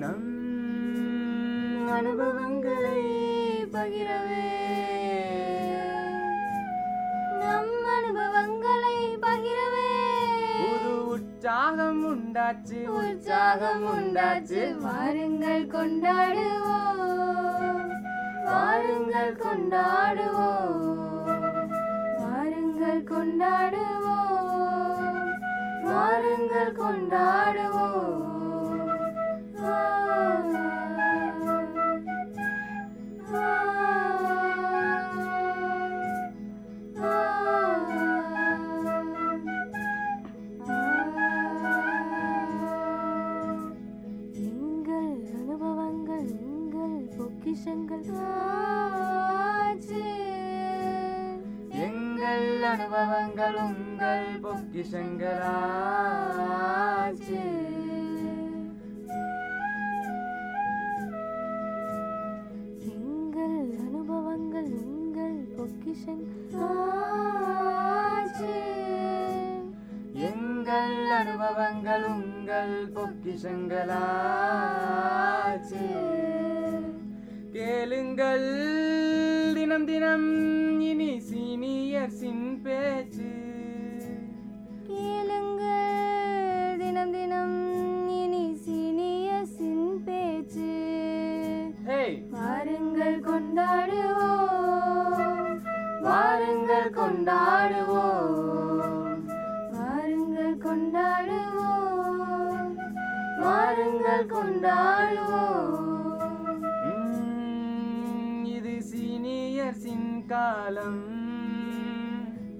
நம் அனுபவங்களை பகிரவே. நம் அனுபவங்களை பகிரவே. புது உற்சாகம் உண்டாச்சு. உற்சாகம் உண்டாச்சு. வாருங்கள் கொண்டாடுவோம். வாருங்கள் கொண்டாடுவோம். வாருங்கள் கொண்டாடுவோம். வாருங்கள் கொண்டாடுவோம். பொக்கிஷங்களாச்சு எங்கள் அனுபவங்கள் உங்கள் பொக்கிஷங்கள். ஆச்சு. எங்கள் அனுபவங்கள் உங்கள் பொக்கிஷங்களாச்சு கேளுங்கள் தினம் தினம் இனி சீனியர்ஸின் பேச்சு. வாருங்கள் கொண்டாடுவோம். வாருங்கள் கொண்டாடுவோம். வாருங்கள் கொண்டாடுவோம். இது சீனியர்ஸின் காலம்.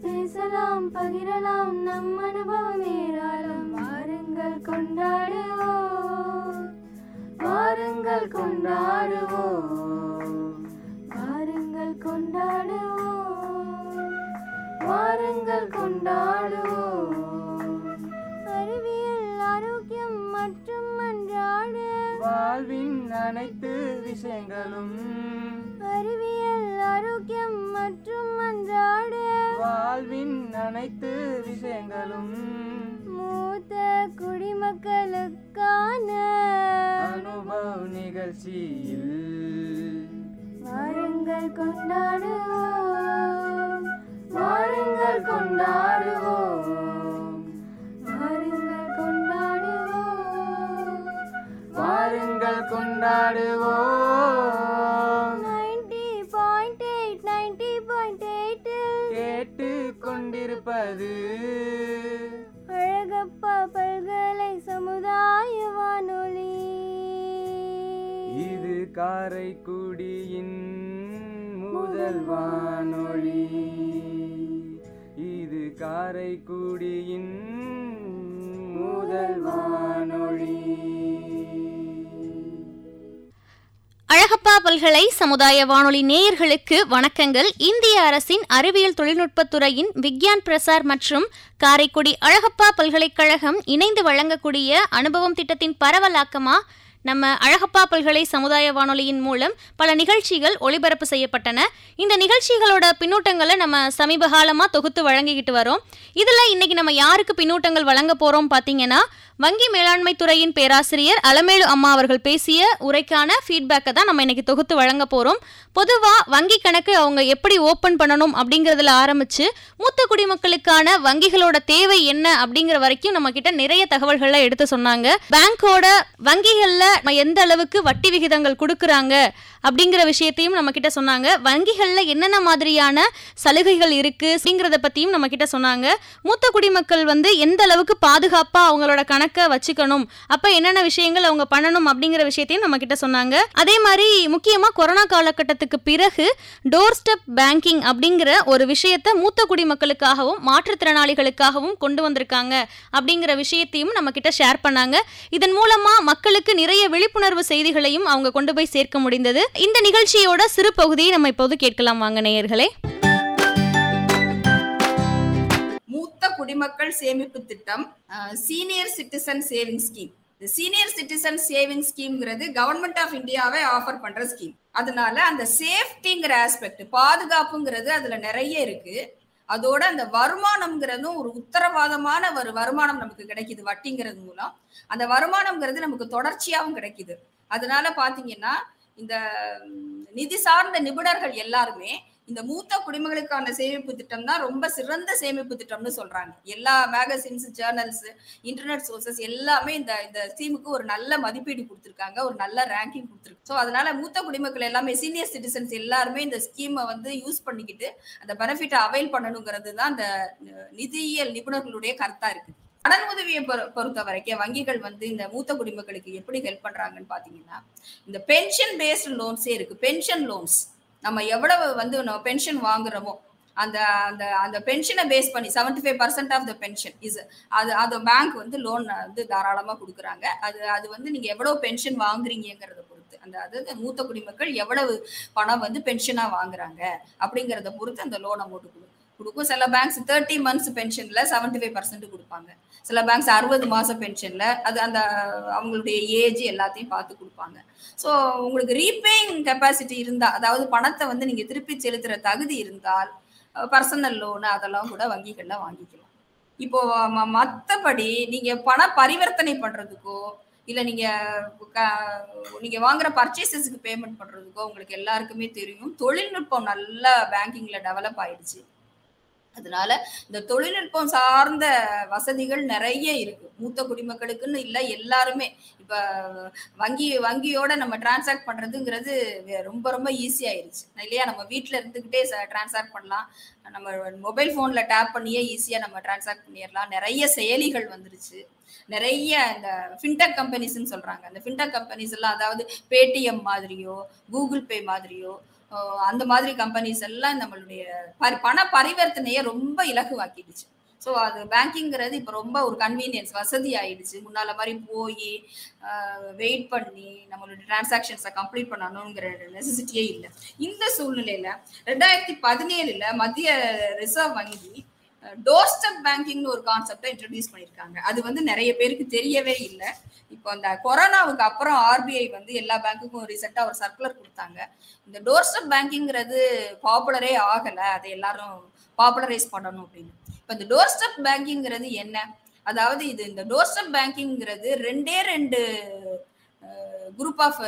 பேசலாம் பகிரலாம் நம் அனுபவம் ஏராளம். வாருங்கள் கொண்டாடுவோம். வாருங்கள் கொண்டாடுவோம். வாருங்கள் கொண்டாடுவோம். வாருங்கள் கொண்டாடுவோம் அறிவியல் ஆரோக்கியம் மற்றும் அன்றாட வாழ்வின் அனைத்து விஷயங்களும் அறிவியல் ஆரோக்கியம் மற்றும் அன்றாட வாழ்வின் அனைத்து விஷயங்களும் மூத்த குடிமக்களுக்கான அனுபவ நிகழ்ச்சியில் வாருங்கள் கொண்டாடுவோம். வாருங்கள் கொண்டாடுவோம். வாருங்கள் கொண்டாடுவோம். வாருங்கள் கொண்டாடுவோம். Ninety point eight ninety point எயிட்டில் கேட்டு கொண்டிருப்பது அழகப்பா பல்கலை சமுதாய வானொலி. இது காரைக்குடியின் காரைக்குடியின் முதல் வானொலி. அழகப்பா பல்கலை சமுதாய வானொலி நேயர்களுக்கு வணக்கங்கள். இந்திய அரசின் அறிவியல் தொழில்நுட்பத்துறையின் விக்யான் பிரசார் மற்றும் காரைக்குடி அழகப்பா பல்கலைக்கழகம் இணைந்து வழங்கக்கூடிய அனுபவம் திட்டத்தின் பரவலாக்கமா நம்ம அழகப்பா பல்கலை சமுதாய வானொலியின் மூலம் பல நிகழ்ச்சிகள் ஒளிபரப்பு செய்யப்பட்டன. இந்த நிகழ்ச்சிகளோட பின்னூட்டங்களை நம்ம சமீப காலமாக தொகுத்து வழங்கிக்கிட்டு வரோம். இதில் இன்னைக்கு நம்ம யாருக்கு பின்னூட்டங்கள் வழங்க போகிறோம் பார்த்தீங்கன்னா வங்கி மேலாண்மை துறையின் பேராசிரியர் அலமேலு அம்மா அவர்கள் பேசிய உரைக்கான ஃபீட்பேக்கை தான் நம்ம இன்னைக்கு தொகுத்து வழங்க போகிறோம் பொதுவாக வங்கி கணக்கு அவங்க எப்படி ஓப்பன் பண்ணணும் அப்படிங்கிறதுல ஆரம்பித்து மூத்த குடிமக்களுக்கான வங்கிகளோட தேவை என்ன அப்படிங்கிற வரைக்கும் நம்ம கிட்ட நிறைய தகவல்களை எடுத்து சொன்னாங்க. பேங்கோட வங்கிகளில் எந்த அளவுக்கு வட்டி விகிதங்கள் கொடுக்குறாங்க அப்படிங்கிற விஷயத்தையும் நம்ம கிட்ட சொன்னாங்க. வங்கிகளில் என்னென்ன மாதிரியான சலுகைகள் இருக்கு அப்படிங்கிறத பற்றியும் நம்ம கிட்ட சொன்னாங்க. மூத்த குடிமக்கள் வந்து எந்த அளவுக்கு பாதுகாப்பாக அவங்களோட கணக்கை வச்சுக்கணும் அப்போ என்னென்ன விஷயங்கள் அவங்க பண்ணணும் அப்படிங்கிற விஷயத்தையும் நம்ம கிட்ட சொன்னாங்க. அதே மாதிரி முக்கியமாக கொரோனா காலகட்டத்துக்கு பிறகு டோர் ஸ்டெப் பேங்கிங் அப்படிங்கிற ஒரு விஷயத்தை மூத்த குடிமக்களுக்காகவும் மாற்றுத்திறனாளிகளுக்காகவும் கொண்டு வந்திருக்காங்க அப்படிங்கிற விஷயத்தையும் நம்ம கிட்ட ஷேர் பண்ணாங்க. இதன் மூலமா மக்களுக்கு நிறைய விழிப்புணர்வு செய்திகளையும் அவங்க கொண்டு போய் சேர்க்க முடிந்தது. இந்த நிகழ்ச்சியோட சிறு பகுதியை நம்ம இப்போது கேட்கலாம் வாங்க நேயர்களே. மூத்த குடிமக்கள் சேமிப்பு திட்டம் சீனியர் சிட்டிசன் சேவிங் ஸ்கீம் இந்த சீனியர் சிட்டிசன் சேவிங் ஸ்கீம்ங்கிறது கவர்மெண்ட் ஆஃப் இந்தியாவே ஆஃபர் பண்ற ஸ்கீம் அதனால அந்த சேஃப்டிங்கிற ஆஸ்பெக்ட் பாதுகாப்புங்கிறது அதுல நிறைய இருக்கு. அதோட அந்த வருமானம்ங்கிறதும் ஒரு உத்தரவாதமான ஒரு வருமானம் நமக்கு கிடைக்குது வட்டிங்கிறது மூலம். அந்த வருமானம்ங்கிறது நமக்கு தொடர்ச்சியாகவும் கிடைக்குது. அதனால பாத்தீங்கன்னா இந்த நிதி சார்ந்த நிபுணர்கள் எல்லாருமே இந்த மூத்த குடிமகளுக்கான சேமிப்பு திட்டம் தான் ரொம்ப சிறந்த சேமிப்பு திட்டம்னு சொல்றாங்க. எல்லா மேகசின்ஸ் ஜேர்னல்ஸ் இன்டர்நெட் சோர்சஸ் எல்லாமே இந்த இந்த ஸ்கீமுக்கு ஒரு நல்ல மதிப்பீடு கொடுத்துருக்காங்க. ஒரு நல்ல ரேங்கிங் கொடுத்துருக்கு. ஸோ அதனால மூத்த குடிமக்கள் எல்லாமே சீனியர் சிட்டிசன்ஸ் எல்லாருமே இந்த ஸ்கீமை வந்து யூஸ் பண்ணிக்கிட்டு அந்த பெனிஃபிட்டை அவைல் பண்ணணுங்கிறது தான் அந்த நிதியியல் நிபுணர்களுடைய கருத்தா இருக்கு. கடன் உதவியை பொறுத்த வரைக்கும் வங்கிகள் வந்து இந்த மூத்த குடிமக்களுக்கு எப்படி ஹெல்ப் பண்றாங்கன்னு பாத்தீங்கன்னா இந்த பென்ஷன் பேஸ்டு லோன்ஸே இருக்கு. பென்ஷன் லோன்ஸ் நம்ம எவ்வளவு வந்து நம்ம பென்ஷன் வாங்குறோமோ அந்த அந்த அந்த பென்ஷனை பேஸ் பண்ணி seventy five percent of the pension is அது அது பேங்க் வந்து லோன் வந்து தாராளமாக கொடுக்குறாங்க. அது அது வந்து நீங்கள் எவ்வளோ பென்ஷன் வாங்குறீங்கிறத பொறுத்து அந்த அதாவது மூத்த குடிமக்கள் எவ்வளவு பணம் வந்து பென்ஷனாக வாங்குறாங்க அப்படிங்கிறத பொறுத்து அந்த லோன் அமௌண்ட் கொடுக்கும். கொடுக்கும். சில பேங்க்ஸ் தேர்ட்டி மந்த்ஸ் பென்ஷன்ல செவன்டி ஃபைவ் பர்சன்ட் கொடுப்பாங்க. சில பேங்க்ஸ் அறுபது மாசம் பென்ஷன்ல அது அந்த அவங்களுடைய ஏஜ் எல்லாத்தையும் பார்த்து கொடுப்பாங்க. ஸோ உங்களுக்கு ரீபேயிங் கெப்பாசிட்டி இருந்தா அதாவது பணத்தை வந்து நீங்க திருப்பி செலுத்துற தகுதி இருந்தால் பர்சனல் லோனு அதெல்லாம் கூட வங்கிகள்ல வாங்கிக்கலாம். இப்போ ம- மத்தபடி நீங்க பண பரிவர்த்தனை பண்றதுக்கோ இல்லை நீங்கள் க- நீங்க வாங்குற பர்ச்சேசஸ்க்கு பேமெண்ட் பண்றதுக்கோ உங்களுக்கு எல்லாருக்குமே தெரியும். தொழில்நுட்பம் நல்லா பேங்கிங்ல டெவலப் ஆயிடுச்சு. அதனால இந்த தொழில்நுட்பம் சார்ந்த வசதிகள் நிறைய இருக்கு. மூத்த குடிமக்களுக்குன்னு இல்லை எல்லாருமே. இப்ப வங்கி வங்கியோட நம்ம டிரான்சாக்ட் பண்றதுங்கிறது ரொம்ப ரொம்ப ஈஸி ஆயிருச்சு. இல்லையா? நம்ம வீட்டுல இருந்துகிட்டே டிரான்சாக்ட் பண்ணலாம். நம்ம மொபைல் போன்ல டேப் பண்ணியே ஈஸியா நம்ம டிரான்சாக்ட் பண்ணிடலாம் நிறைய செயலிகள் வந்துருச்சு. நிறைய இந்த ஃபின்டெக் கம்பெனிஸ்ன்னு சொல்றாங்க. அந்த ஃபின்டெக் கம்பெனிஸ் எல்லாம் அதாவது பேடிஎம் மாதிரியோ கூகுள் பே மாதிரியோ அந்த மாதிரி கம்பெனிஸ் எல்லாம் நம்மளுடைய பண பரிவர்த்தனையை ரொம்ப இலகுவாக்கிடுச்சு. ஸோ அது பேங்கிங்கிறது இப்போ ரொம்ப ஒரு கன்வீனியன்ஸ் வசதி ஆயிடுச்சு முன்னால மாதிரி போய் வெயிட் பண்ணி நம்மளுடைய டிரான்சாக்ஷன்ஸை கம்ப்ளீட் பண்ணணுங்கிற நெசசிட்டியே இல்லை. இந்த சூழ்நிலையில ரெண்டாயிரத்தி பதினேழுல மத்திய ரிசர்வ் வங்கி டோர் ஸ்டெப் பேங்கிங்னு ஒரு கான்செப்டை இன்ட்ரடியூஸ் பண்ணியிருக்காங்க. அது வந்து நிறைய பேருக்கு தெரியவே இல்லை. இப்போ அந்த கொரோனாவுக்கு அப்புறம் ஆர்பிஐ வந்து எல்லா பேங்க்குக்கும் ரீசெண்டாக ஒரு சர்க்குலர் கொடுத்தாங்க. இந்த டோர் ஸ்டெப் பேங்கிங்கிறது பாப்புலரே ஆகலை. அதை எல்லாரும் பாப்புலரைஸ் பண்ணணும் அப்படின்னு. இப்போ இந்த டோர் ஸ்டெப் பேங்கிங்கிறது என்ன? அதாவது இது இந்த டோர் ஸ்டெப் பேங்கிங்கிறது ரெண்டே ரெண்டு குரூப் ஆஃப்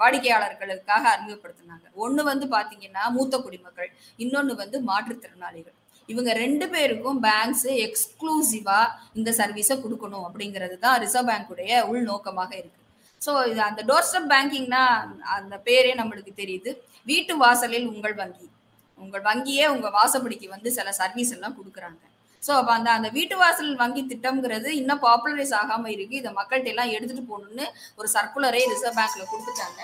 வாடிக்கையாளர்களுக்காக அறிமுகப்படுத்தினாங்க. ஒன்று வந்து பார்த்தீங்கன்னா மூத்த குடிமக்கள் இன்னொன்று வந்து மாற்றுத்திறனாளிகள். இவங்க ரெண்டு பேருக்கும் பேங்க்ஸ் எக்ஸ்க்ளூசிவா இந்த சர்வீஸை கொடுக்கணும் அப்படிங்கிறது தான் ரிசர்வ் பேங்குடைய உள்நோக்கமாக இருக்கு. ஸோ இது அந்த டோர் ஸ்டெப் பேங்கிங்னா அந்த பேரே நம்மளுக்கு தெரியுது. வீட்டு வாசலில் உங்கள் வங்கி. உங்கள் வங்கியே உங்க வாசப்படிக்கு வந்து சில சர்வீஸ் எல்லாம் கொடுக்குறாங்க. ஸோ அப்போ அந்த அந்த வீட்டு வாசல் வங்கி திட்டம்ங்கிறது இன்னும் பாப்புலரைஸ் ஆகாம இருக்கு. இதை மக்கள்கிட்ட எல்லாம் எடுத்துட்டு போகணும்னு ஒரு சர்க்குலரே ரிசர்வ் பேங்க்ல கொடுத்துட்டாங்க.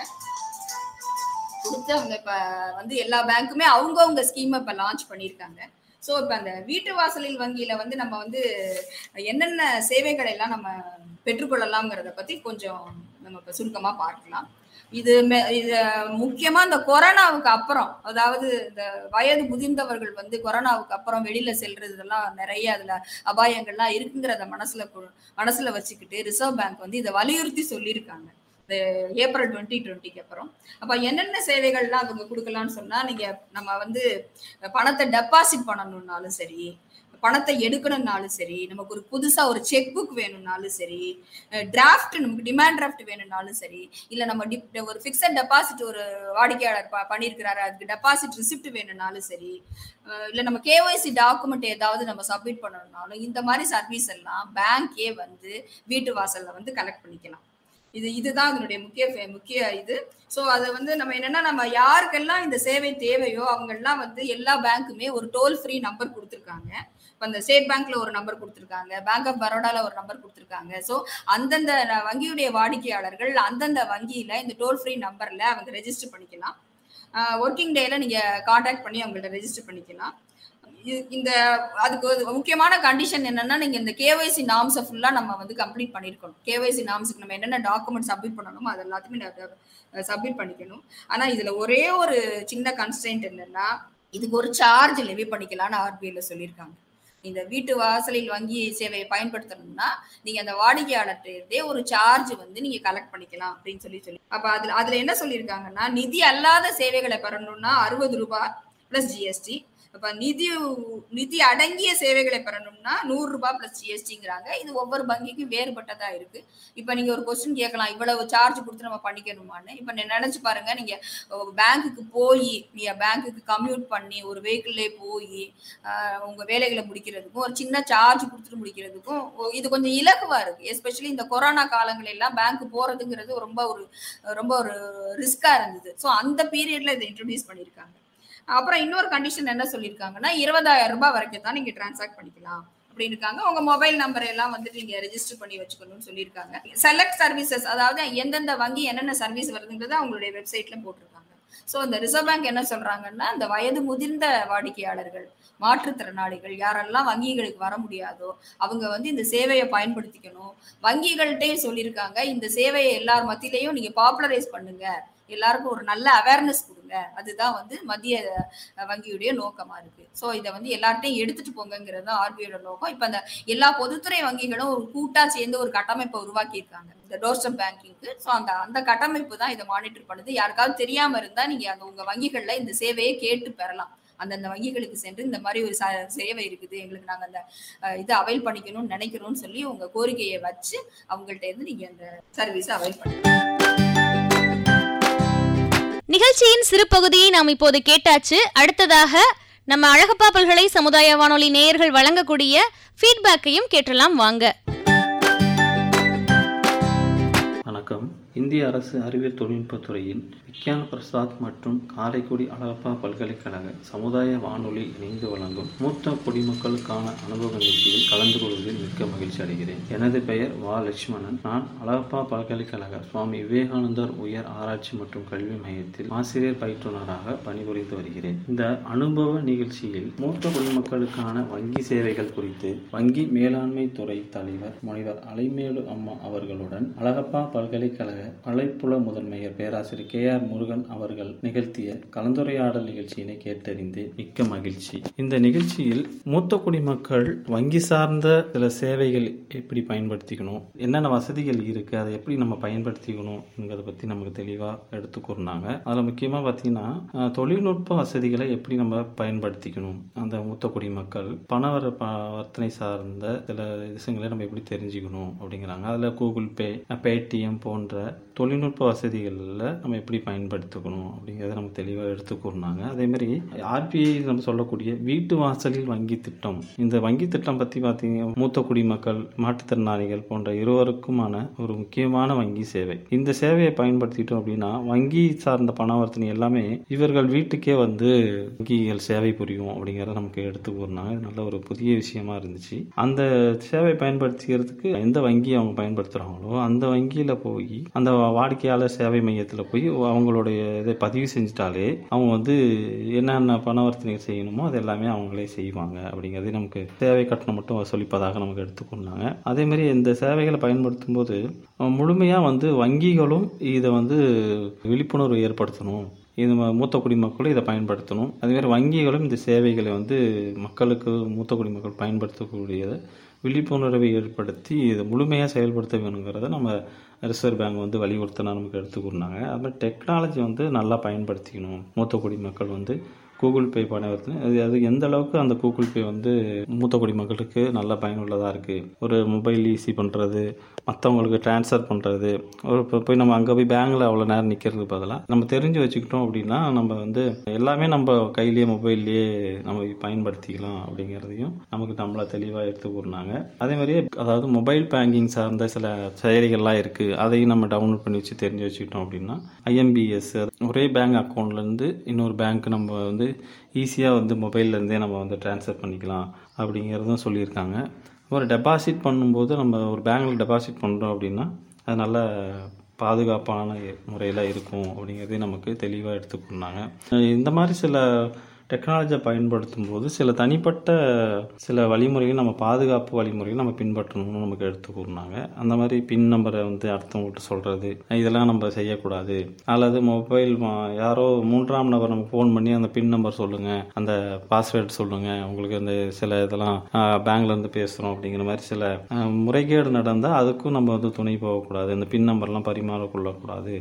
கொடுத்து அவங்க இப்போ வந்து எல்லா பேங்க்குமே அவங்கவுங்க ஸ்கீமை இப்போ லான்ச் பண்ணியிருக்காங்க. ஸோ இப்போ அந்த வீட்டு வாசலில் வங்கியில வந்து நம்ம வந்து என்னென்ன சேவைகள் எல்லாம் நம்ம பெற்றுக்கொள்ளலாம்ங்கிறத பத்தி கொஞ்சம் நம்ம இப்போ சுருக்கமா பார்க்கலாம். இது இது முக்கியமா இந்த கொரோனாவுக்கு அப்புறம் அதாவது இந்த வயது முதிர்ந்தவர்கள் வந்து கொரோனாவுக்கு அப்புறம் வெளியில செல்றது இதெல்லாம் நிறைய அதுல அபாயங்கள்லாம் இருக்குங்கிறத மனசுல கொ- மனசுல வச்சுக்கிட்டு ரிசர்வ் பேங்க் வந்து இதை வலியுறுத்தி சொல்லியிருக்காங்க. ஏப்ரல் டுவெண்ட்டி டுவெண்ட்டிக்கு அப்புறம். அப்போ என்னென்ன சேவைகள்லாம் அவங்க கொடுக்கலாம்னு சொன்னால் நீங்கள் நம்ம வந்து பணத்தை டெபாசிட் பண்ணணும்னாலும் சரி பணத்தை எடுக்கணும்னாலும் சரி நமக்கு ஒரு புதுசாக ஒரு செக் புக் வேணும்னாலும் சரி டிராஃப்ட் நமக்கு டிமாண்ட் டிராஃப்ட் வேணும்னாலும் சரி இல்லை நம்ம டிப் ஒரு ஃபிக்ஸட் டெபாசிட் ஒரு வாடிக்கையாளர் ப- பண்ணியிருக்கிறாரு அதுக்கு டெபாசிட் ரிசிப்ட் வேணும்னாலும் சரி இல்லை நம்ம கேஒய்சி டாக்குமெண்ட் ஏதாவது நம்ம சப்மிட் பண்ணணும்னாலும் இந்த மாதிரி சர்வீஸ் எல்லாம் பேங்க்கே வந்து வீட்டு வாசலில் வந்து கலெக்ட் பண்ணிக்கலாம். இது இதுதான் அதனுடைய முக்கிய ஃபே- முக்கிய இது. ஸோ அதை வந்து நம்ம என்னன்னா நம்ம யாருக்கெல்லாம் இந்த சேவை தேவையோ அவங்கெல்லாம் வந்து எல்லா பேங்க்குமே ஒரு டோல் ஃப்ரீ நம்பர் கொடுத்துருக்காங்க. இப்போ அந்த ஸ்டேட் பேங்க்ல ஒரு நம்பர் கொடுத்துருக்காங்க பேங்க் ஆஃப் பரோடால ஒரு நம்பர் கொடுத்துருக்காங்க. ஸோ அந்தந்த வங்கியுடைய வாடிக்கையாளர்கள் அந்தந்த வங்கியில இந்த டோல் ஃப்ரீ நம்பர்ல அவங்க ரெஜிஸ்டர் பண்ணிக்கலாம். ஒர்க்கிங் டேல நீங்க காண்டாக்ட் பண்ணி அவங்கள்ட்ட ரெஜிஸ்டர் பண்ணிக்கலாம். இந்த அதுக்கு முக்கியமான கண்டிஷன் என்னன்னா நீங்க இந்த கேஒய்சி நாம்ஸை ஃபுல்லா நம்ம வந்து கம்ப்ளீட் பண்ணிருக்கணும். கேஒய்சி நாம்ஸுக்கு நம்ம என்னென்ன டாக்குமெண்ட் சப்மிட் பண்ணணுமோ அது எல்லாத்தையுமே சப்மிட் பண்ணிக்கணும். ஆனா இதுல ஒரே ஒரு சின்ன கன்ஸ்டன்ட் என்னன்னா இதுக்கு ஒரு சார்ஜ் லெவி பண்ணிக்கலாம்னு ஆர்பிஐல சொல்லியிருக்காங்க. இந்த வீட்டு வாசலில் வங்கி சேவையை பயன்படுத்தணும்னா நீங்க அந்த வாடிக்கையாளர்கிட்டே ஒரு சார்ஜ் வந்து நீங்க கலெக்ட் பண்ணிக்கலாம் அப்படின்னு சொல்லி சொல்லி. அப்ப அதுல அதுல என்ன சொல்லியிருக்காங்கன்னா நிதி அல்லாத சேவைகளை பெறணும்னா அறுபது ரூபாய் பிளஸ் ஜிஎஸ்டி இப்ப நிதி நிதி அடங்கிய சேவைகளை பெறணும்னா நூறு ரூபாய் பிளஸ் ஜிஎஸ்டிங்கிறாங்க இது ஒவ்வொரு வங்கிக்கும் வேறுபட்டதா இருக்கு. இப்ப நீங்க ஒரு கொஸ்டின் கேட்கலாம். இவ்வளவு சார்ஜ் கொடுத்து நம்ம பண்ணிக்கணுமான்னு. இப்ப நினைச்சு பாருங்க. நீங்க பேங்க்குக்கு போய் நீங்க பேங்க்குக்கு கம்யூட் பண்ணி ஒரு வெஹிக்கிள்லே போய் உங்க வேலைகளை முடிக்கிறதுக்கும் ஒரு சின்ன சார்ஜ் கொடுத்துட்டு முடிக்கிறதுக்கும் இது கொஞ்சம் இலகுவா இருக்கு. எஸ்பெஷலி இந்த கொரோனா காலங்கள் எல்லாம் பேங்க் போறதுங்கிறது ரொம்ப ஒரு ரொம்ப ஒரு ரிஸ்கா இருந்தது. ஸோ அந்த பீரியட்ல இதை இன்ட்ரடியூஸ் பண்ணியிருக்காங்க அப்புறம் இன்னொரு கண்டிஷன் என்ன சொல்லியிருக்காங்கன்னா இருபதாயிரம் ரூபாய் வரைக்கும் தான் நீங்க டிரான்சாக்ட் பண்ணிக்கலாம் அப்படின்னு இருக்காங்க. உங்க மொபைல் நம்பர் எல்லாம் வந்துட்டு நீங்க ரெஜிஸ்டர் பண்ணி வச்சுக்கணும்னு சொல்லியிருக்காங்க. செலக்ட் சர்வீசஸ் அதாவது எந்தெந்த வங்கி என்னென்ன சர்வீஸ் வருதுங்கிறத அவங்களுடைய வெப்சைட்ல போட்டிருக்காங்க. ஸோ இந்த ரிசர்வ் பேங்க் என்ன சொல்றாங்கன்னா இந்த வயது முதிர்ந்த வாடிக்கையாளர்கள் மாற்றுத்திறனாளிகள் யாரெல்லாம் வங்கிகளுக்கு வர முடியாதோ அவங்க வந்து இந்த சேவையை பயன்படுத்திக்கணும். வங்கிகள்கிட்டையும் சொல்லியிருக்காங்க இந்த சேவையை எல்லார் மத்தியிலையும் நீங்க பாப்புலரைஸ் பண்ணுங்க. எல்லாருக்கும் ஒரு நல்ல அவேர்னஸ் கொடுங்க. அதுதான் வந்து மத்திய வங்கியுடைய நோக்கமா இருக்கு. ஸோ இதை வந்து எல்லார்ட்டையும் எடுத்துட்டு போங்கங்கிறது தான் ஆர்பிஐயோட நோக்கம். இப்போ அந்த எல்லா பொதுத்துறை வங்கிகளும் ஒரு கூட்டா சேர்ந்து ஒரு கட்டமைப்பை உருவாக்கியிருக்காங்க. இந்த டோர்ஸ்டம் பேங்கிங்க்கு. ஸோ அந்த அந்த கட்டமைப்பு தான் இதை மானிட்டர் பண்ணுது. யாருக்காவது தெரியாம இருந்தா நீங்க அந்த உங்க வங்கிகள்ல இந்த சேவையை கேட்டு பெறலாம். அந்தந்த வங்கிகளுக்கு சென்று இந்த மாதிரி ஒரு ச- சேவை இருக்குது. எங்களுக்கு நாங்கள் அந்த இது இதை அவைல் பண்ணிக்கணும்னு நினைக்கிறோம்னு சொல்லி உங்க கோரிக்கையை வச்சு அவங்கள்ட்ட இருந்து நீங்க அந்த சர்வீஸை அவைல் பண்ணுங்க நிகழ்ச்சியின் சிறு பகுதியை நாம் இப்போது கேட்டாச்சு. அடுத்ததாக நம்ம அழகப்பா பல்கலை சமுதாய வானொலி நேயர்கள் வழங்கக்கூடிய ஃபீட்பேக்கையும் கேட்டலாம் வாங்க. வணக்கம். இந்திய அரசு அறிவியல் தொழில்நுட்பத் துறையின் விக்யான் பிரசாத் மற்றும் காரைக்குடி அழகப்பா பல்கலைக்கழக சமுதாய வானொலி இணைந்து வழங்கும் மூத்த குடிமக்களுக்கான அனுபவ நிகழ்ச்சியில் கலந்து கொள்வதில் மிக்க மகிழ்ச்சி அடைகிறேன். எனது பெயர் வா. லட்சுமணன். நான் அழகப்பா பல்கலைக்கழக சுவாமி விவேகானந்தர் உயர் ஆராய்ச்சி மற்றும் கல்வி மையத்தில் ஆசிரியர் பயிற்றுனராக பணிபுரிந்து வருகிறேன். இந்த அனுபவ நிகழ்ச்சியில் மூத்த குடிமக்களுக்கான வங்கி சேவைகள் குறித்து வங்கி மேலாண்மை துறை தலைவர் முனைவர் அலைமேலு அம்மா அவர்களுடன் அழகப்பா பல்கலைக்கழக அழைப்புல முதன்மையர் பேராசிரியர் கே. ஆர். முருகன் அவர்கள் நிகழ்த்திய கலந்துரையாடல் நிகழ்ச்சியினை கேட்டறிந்து மிக்க மகிழ்ச்சி. இந்த நிகழ்ச்சியில் மூத்த குடிமக்கள் வங்கி சார்ந்த சில சேவைகள் எப்படி பயன்படுத்திக்கணும் என்னென்ன வசதிகள் இருக்கு அதை எப்படி நம்ம பயன்படுத்திக்கணும் என்கிறத பத்தி நமக்கு தெளிவா எடுத்து கூறினாங்க. அதுல முக்கியமா பாத்தீங்கன்னா தொழில்நுட்ப வசதிகளை எப்படி நம்ம பயன்படுத்திக்கணும் அந்த மூத்த குடிமக்கள் பணவர வர்த்தனை சார்ந்த சில விஷயங்களை நம்ம எப்படி தெரிஞ்சுக்கணும் அப்படிங்கிறாங்க. அதுல கூகுள் பே பேடிஎம் போன்ற தொழில்நுட்ப வசதிகளில் நம்ம எப்படி பயன்படுத்திக்கணும் அப்படிங்கிறத நமக்கு தெளிவாக எடுத்து கூறினாங்க அதேமாதிரி ஆர்பிஐ நம்ம சொல்லக்கூடிய வீட்டு வாசலில் வங்கி திட்டம். இந்த வங்கி திட்டம் பற்றி பார்த்தீங்க மூத்த குடிமக்கள் மாற்றுத்திறனாளிகள் போன்ற இருவருக்குமான ஒரு முக்கியமான வங்கி சேவை. இந்த சேவையை பயன்படுத்திட்டோம் அப்படின்னா வங்கி சார்ந்த பணவர்த்தனை எல்லாமே இவர்கள் வீட்டுக்கே வந்து வங்கிகள் சேவை புரியும் அப்படிங்கிறத நமக்கு எடுத்து கூறினாங்க இது நல்ல ஒரு புதிய விஷயமா இருந்துச்சு. அந்த சேவை பயன்படுத்திக்கிறதுக்கு எந்த வங்கி அவங்க பயன்படுத்துகிறாங்களோ அந்த வங்கியில் போய் அந்த வாடிக்கையாளர் சேவை மையத்தில் போய் அவங்க அவங்களுடைய இதை பதிவு செஞ்சுட்டாலே அவங்க வந்து என்னென்ன பணவர்த்தனை செய்யணுமோ அது எல்லாமே அவங்களே செய்வாங்க அப்படிங்கிறது நமக்கு சேவை கட்டணம் மட்டும் வசூலிப்பதாக நமக்கு எடுத்துக்கொண்டாங்க. அதே மாதிரி இந்த சேவைகளை பயன்படுத்தும் போது முழுமையாக வந்து வங்கிகளும் இதை வந்து விழிப்புணர்வு ஏற்படுத்தணும். இது மூத்த குடிமக்களும் இதை பயன்படுத்தணும். அதேமாதிரி வங்கிகளும் இந்த சேவைகளை வந்து மக்களுக்கு மூத்த குடிமக்கள் பயன்படுத்தக்கூடியதை விழிப்புணர்வை ஏற்படுத்தி இதை முழுமையாக செயல்படுத்த வேணுங்கிறத நம்ம ரிசர்வ் பேங்க் வந்து வலியுறுத்தினா நமக்கு எடுத்துக்கொண்டாங்க அது மாதிரி டெக்னாலஜி வந்து நல்லா பயன்படுத்திக்கணும். மூத்த குடிமக்கள் வந்து கூகுள் பே பரிவர்த்தனை அது அது எந்த அளவுக்கு அந்த கூகுள் பே வந்து மூத்த குடிமக்களுக்கு நல்ல பயனுள்ளதாக இருக்குது ஒரு மொபைல் ஈஸி பண்ணுறது மற்றவங்களுக்கு ட்ரான்ஸ்ஃபர் பண்ணுறது ஒரு இப்போ போய் நம்ம அங்கே போய் பேங்க்கில் அவ்வளோ நேரம் நிற்கிறதுக்கு பதிலாக நம்ம தெரிஞ்சு வச்சுக்கிட்டோம் அப்படின்னா நம்ம வந்து எல்லாமே நம்ம கையிலேயே மொபைல்லையே நம்ம பயன்படுத்திக்கலாம் அப்படிங்கிறதையும் நமக்கு நம்மளை தெளிவாக எடுத்து கூறினாங்க. அதே மாதிரியே அதாவது மொபைல் பேங்கிங் சார்ந்த சில செயலிகள்லாம் இருக்குது அதையும் நம்ம டவுன்லோட் பண்ணி வச்சு தெரிஞ்சு வச்சுக்கிட்டோம் அப்படின்னா ஐஎம்பிஎஸ் ஒரே பேங்க் அக்கௌண்ட்லேருந்து இன்னொரு பேங்க் நம்ம வந்து ஈஸியாக வந்து மொபைல்லேருந்தே நம்ம வந்து ட்ரான்ஸ்ஃபர் பண்ணிக்கலாம் அப்படிங்கிறதும் சொல்லியிருக்காங்க. ஒரு டெபாசிட் பண்ணும்போது நம்ம ஒரு பேங்க்கில் டெபாசிட் பண்ணுறோம் அப்படின்னா அது நல்ல பாதுகாப்பான முறையில் இருக்கும் அப்படிங்கிறதே நமக்கு தெளிவாக எடுத்துக்கொண்டாங்க இந்த மாதிரி சில டெக்னாலஜியை பயன்படுத்தும் போது சில தனிப்பட்ட சில வழிமுறைகள் நம்ம பாதுகாப்பு வழிமுறைகள் நம்ம பின்பற்றணும்னு நமக்கு எடுத்து கூறினாங்க. அந்த மாதிரி பின் நம்பரை வந்து அடுத்தவங்கள்ட்ட சொல்கிறது இதெல்லாம் நம்ம செய்யக்கூடாது. அல்லது மொபைல் யாரோ மூன்றாம் நபர் நம்ம ஃபோன் பண்ணி அந்த பின் நம்பர் சொல்லுங்கள் அந்த பாஸ்வேர்டு சொல்லுங்கள் உங்களுக்கு அந்த சில இதெல்லாம் பேங்க்லேருந்து பேசுகிறோம் அப்படிங்கிற மாதிரி சில முறைகேடு நடந்தால் அதுக்கும் நம்ம வந்து துணை போகக்கூடாது. இந்த பின் நம்பர்லாம் பரிமாறிக்கொள்ளக்கூடாது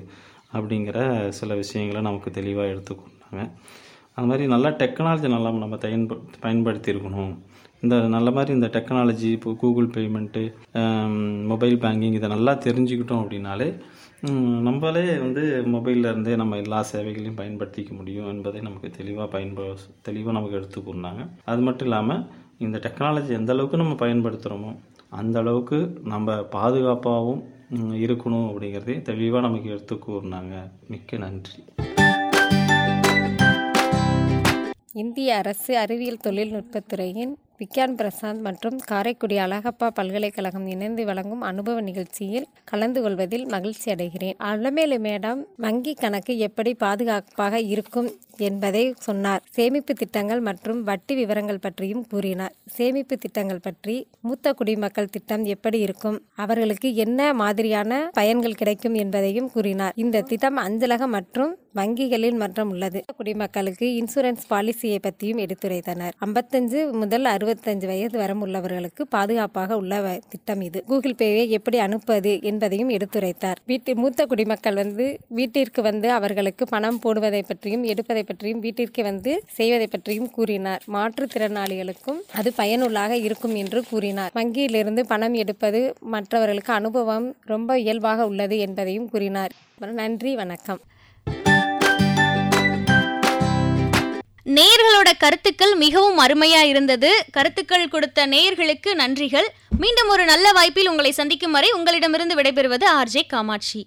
அப்படிங்கிற சில விஷயங்களை நமக்கு தெளிவாக எடுத்துக்கொண்டாங்க அது மாதிரி நல்லா டெக்னாலஜி நல்லா நம்ம பயன்ப பயன்படுத்தியிருக்கணும். இந்த நல்ல மாதிரி இந்த டெக்னாலஜி இப்போ கூகுள் பேமெண்ட்டு மொபைல் பேங்கிங் இதை நல்லா தெரிஞ்சுக்கிட்டோம் அப்படின்னாலே நம்மளே வந்து மொபைல்ல இருந்தே நம்ம எல்லா சேவைகளையும் பயன்படுத்திக்க முடியும் என்பதை நமக்கு தெளிவாக பயன்ப தெளிவாக நமக்கு எடுத்து கூறினாங்க. அது மட்டும் இல்லாமல் இந்த டெக்னாலஜி எந்த அளவுக்கு நம்ம பயன்படுத்துகிறோமோ அந்த அளவுக்கு நம்ம பாதுகாப்பாகவும் இருக்கணும் அப்படிங்கிறதையும் தெளிவாக நமக்கு எடுத்து கூறினாங்க. மிக்க நன்றி. இந்திய அரசு அறிவியல் தொழில்நுட்பத்துறையின் விக்யான் பிரசாந்த் மற்றும் காரைக்குடி அழகப்பா பல்கலைக்கழகம் இணைந்து வழங்கும் அனுபவ நிகழ்ச்சியில் கலந்து கொள்வதில் மகிழ்ச்சி அடைகிறேன் அலமேலு மேடம் வங்கி கணக்கு எப்படி பாதுகாப்பாக இருக்கும் என்பதை சொன்னார். சேமிப்பு திட்டங்கள் மற்றும் வட்டி விவரங்கள் பற்றியும் கூறினார். சேமிப்பு திட்டங்கள் பற்றி மூத்த குடிமக்கள் திட்டம் எப்படி இருக்கும்? அவர்களுக்கு என்ன மாதிரியான பயன்கள் கிடைக்கும் என்பதையும் கூறினார். இந்த திட்டம் அஞ்சலகம் மற்றும் வங்கிகளில் மற்றும் உள்ளது. குடிமக்களுக்கு இன்சூரன்ஸ் பாலிசியை பற்றியும் எடுத்துரைத்தனர். ஐம்பத்தஞ்சு முதல் அறுபத்தஞ்சு வயது வரம் உள்ளவர்களுக்கு பாதுகாப்பாக உள்ள திட்டம் இது. கூகுள் பேவை எப்படி அனுப்புவது என்பதையும் எடுத்துரைத்தார். வீட்டு மூத்த குடிமக்கள் வந்து வீட்டிற்கு வந்து அவர்களுக்கு பணம் போடுவதை பற்றியும் எடுப்பதை பற்றியும் வீட்டிற்கு வந்து செய்வதை பற்றியும் கூறினார். மாற்றுத்திறனாளிகளுக்கும் அது பயனுள்ளாக இருக்கும் என்று கூறினார். வங்கியிலிருந்து பணம் எடுப்பது மற்றவர்களுக்கு அனுபவம் ரொம்ப இயல்பாக உள்ளது என்பதையும் கூறினார். நன்றி வணக்கம். நேயர்களோட கருத்துக்கள் மிகவும் அருமையா இருந்தது. கருத்துக்கள் கொடுத்த நேயர்களுக்கு நன்றிகள். மீண்டும் ஒரு நல்ல வாய்ப்பில் உங்களை சந்திக்கும் வரை உங்களிடமிருந்து விடைபெறுவது ஆர்ஜே காமாட்சி.